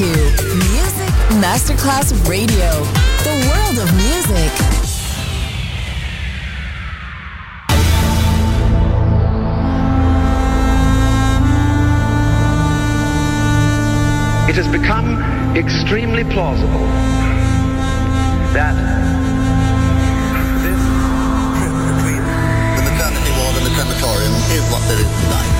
to Music Masterclass Radio, the world of music. It has become extremely plausible that this between the maternity ward and the crematorium is what there is tonight.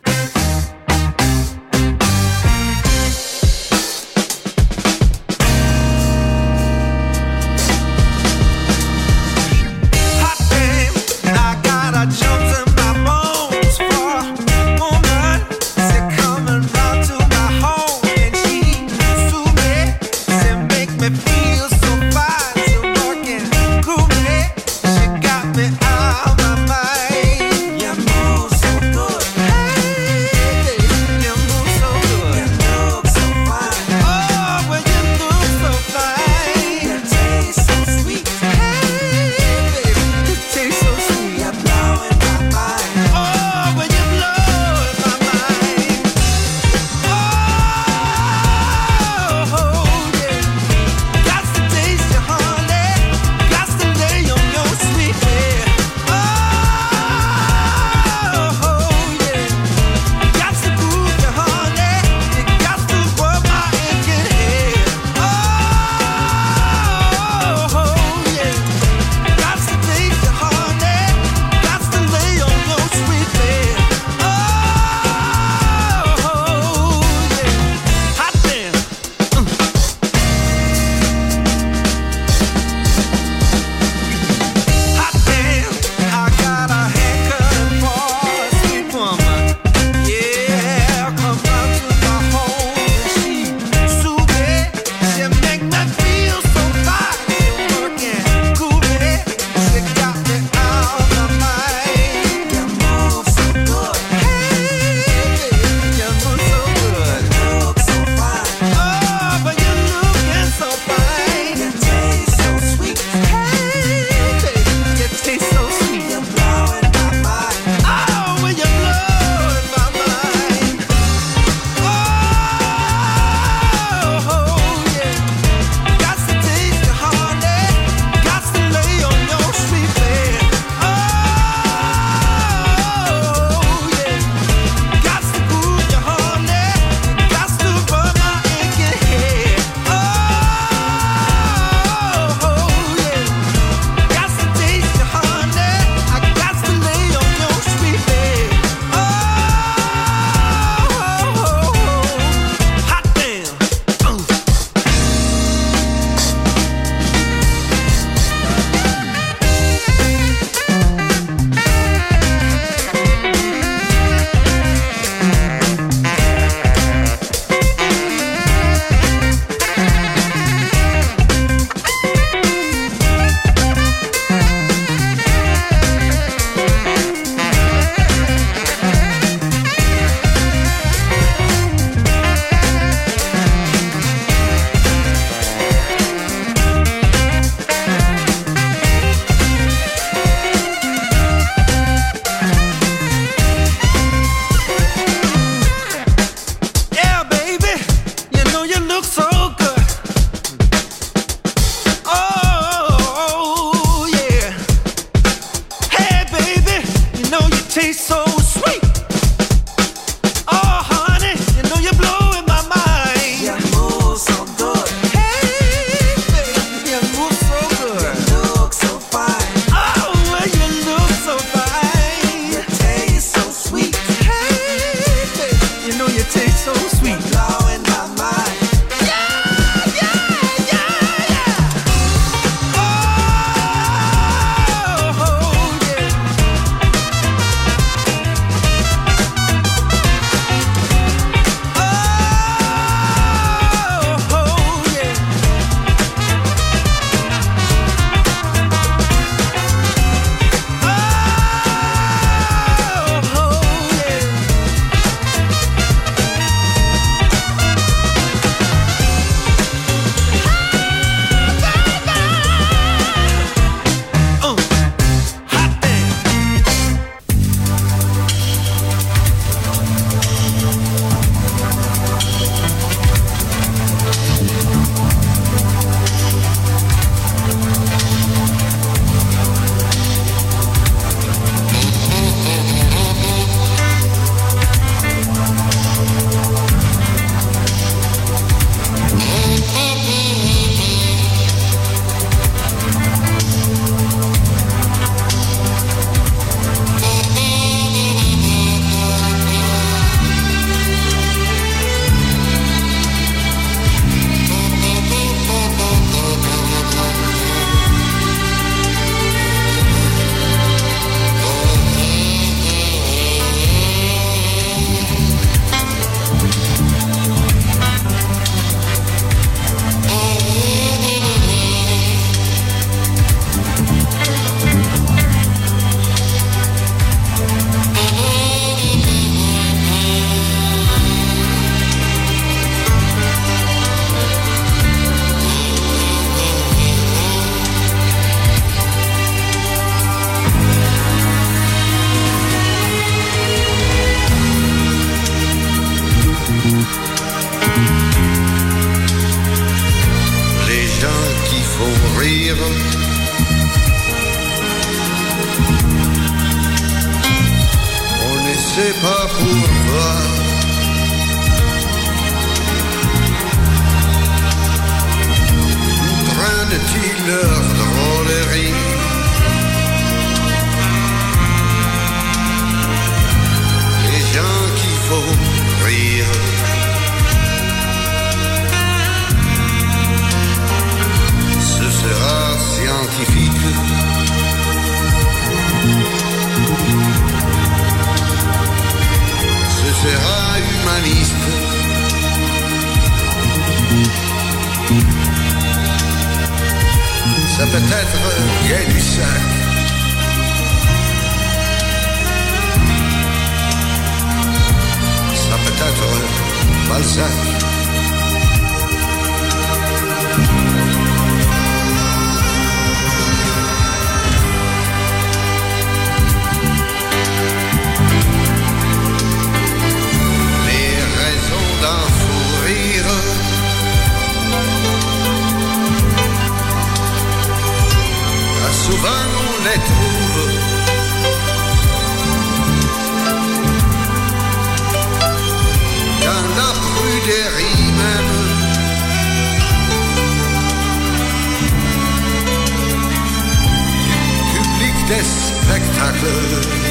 river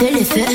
Les feux, les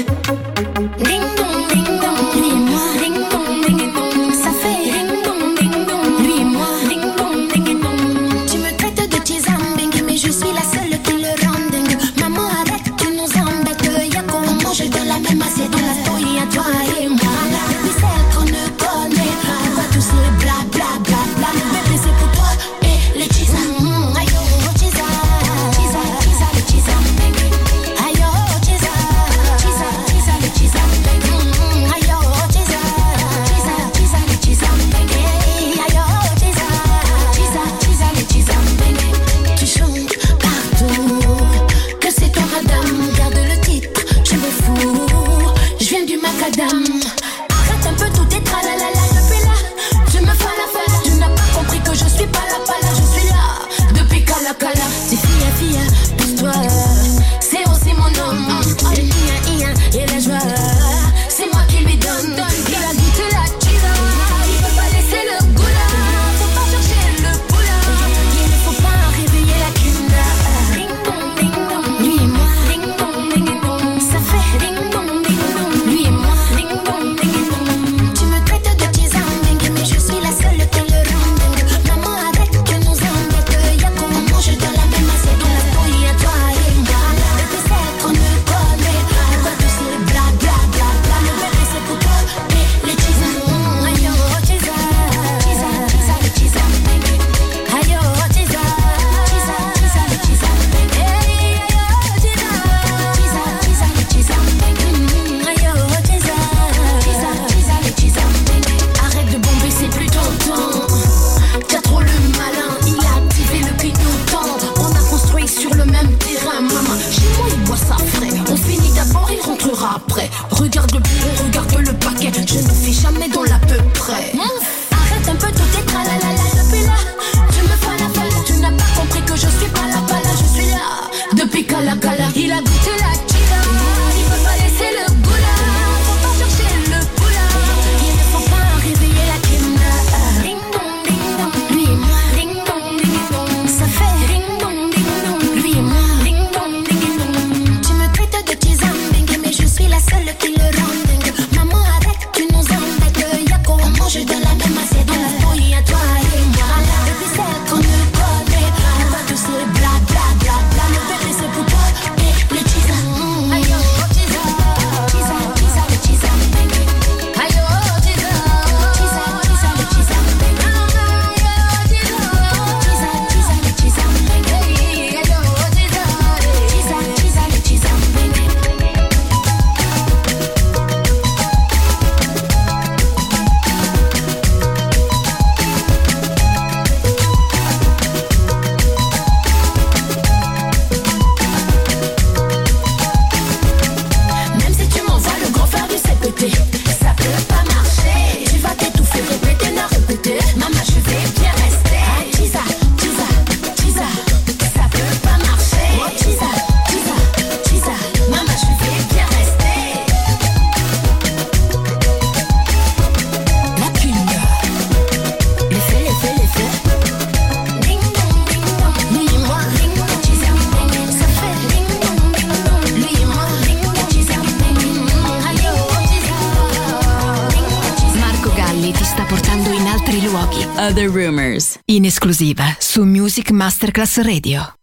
Masterclass Radio.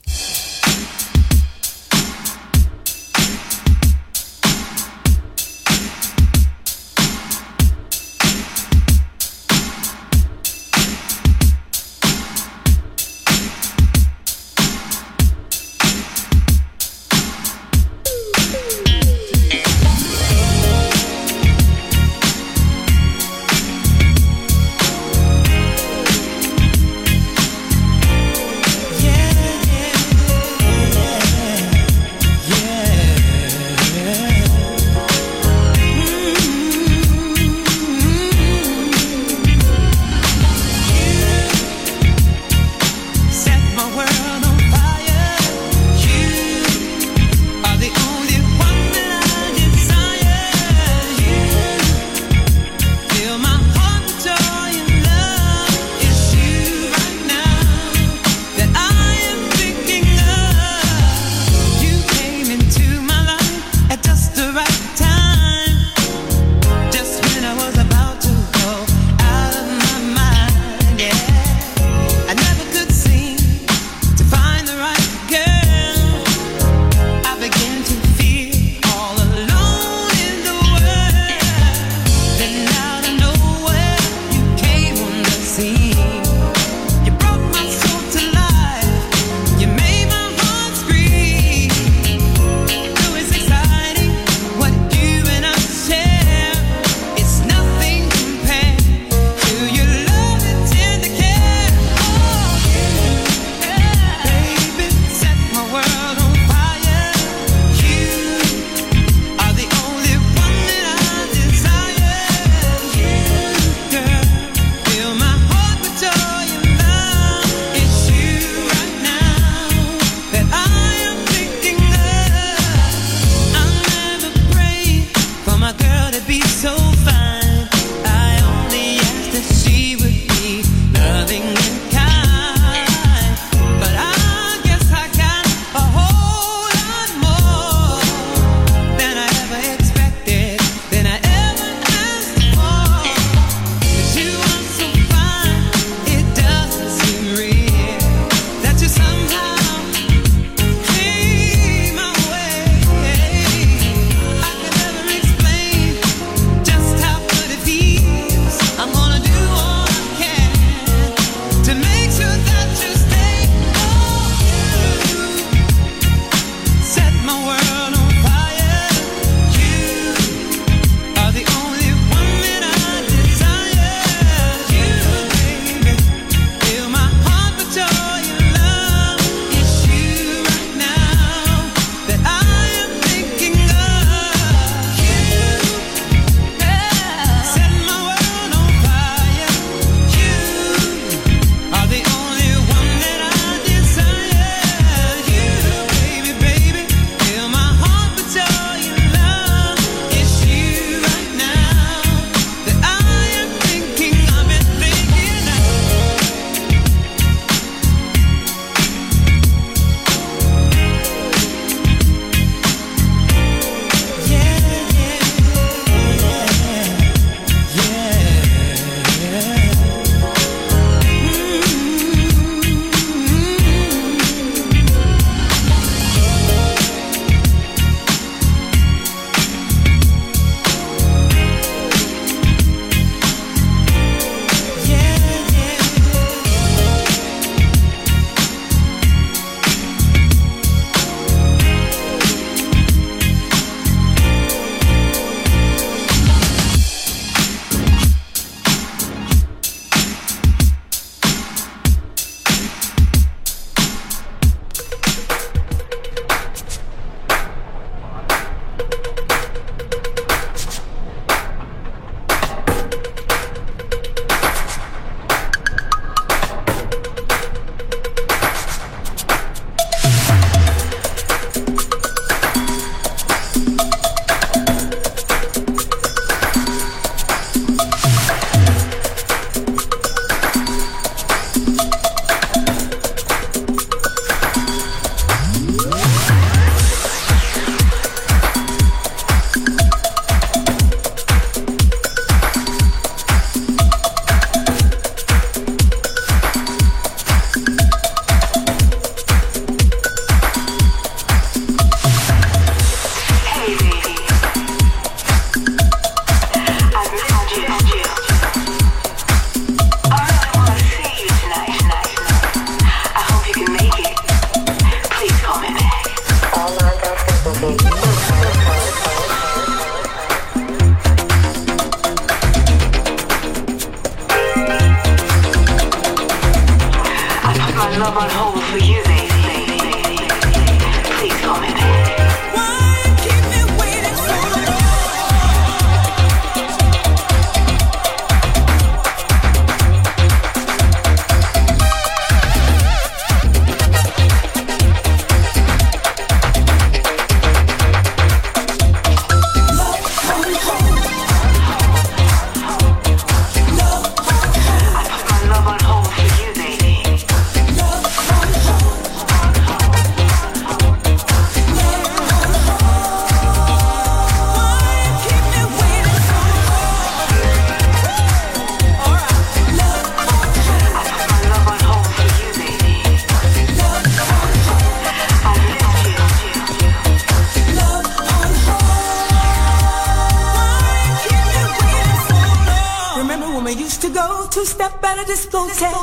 At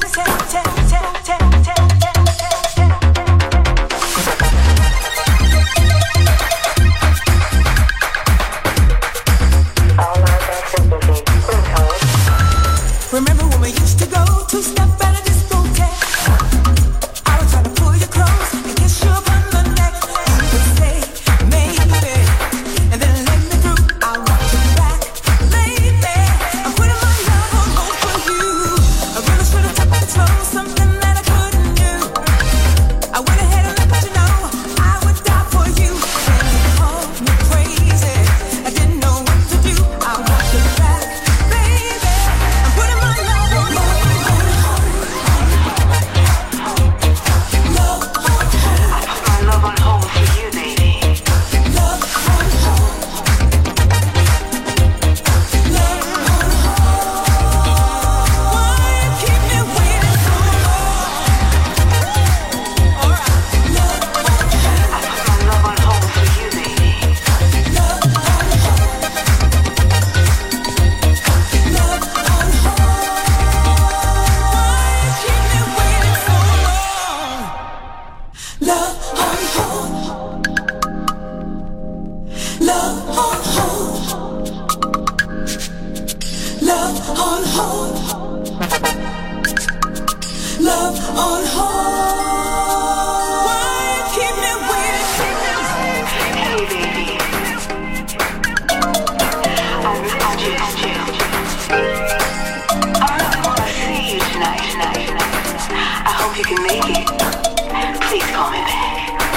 Please call me back.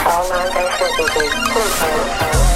I really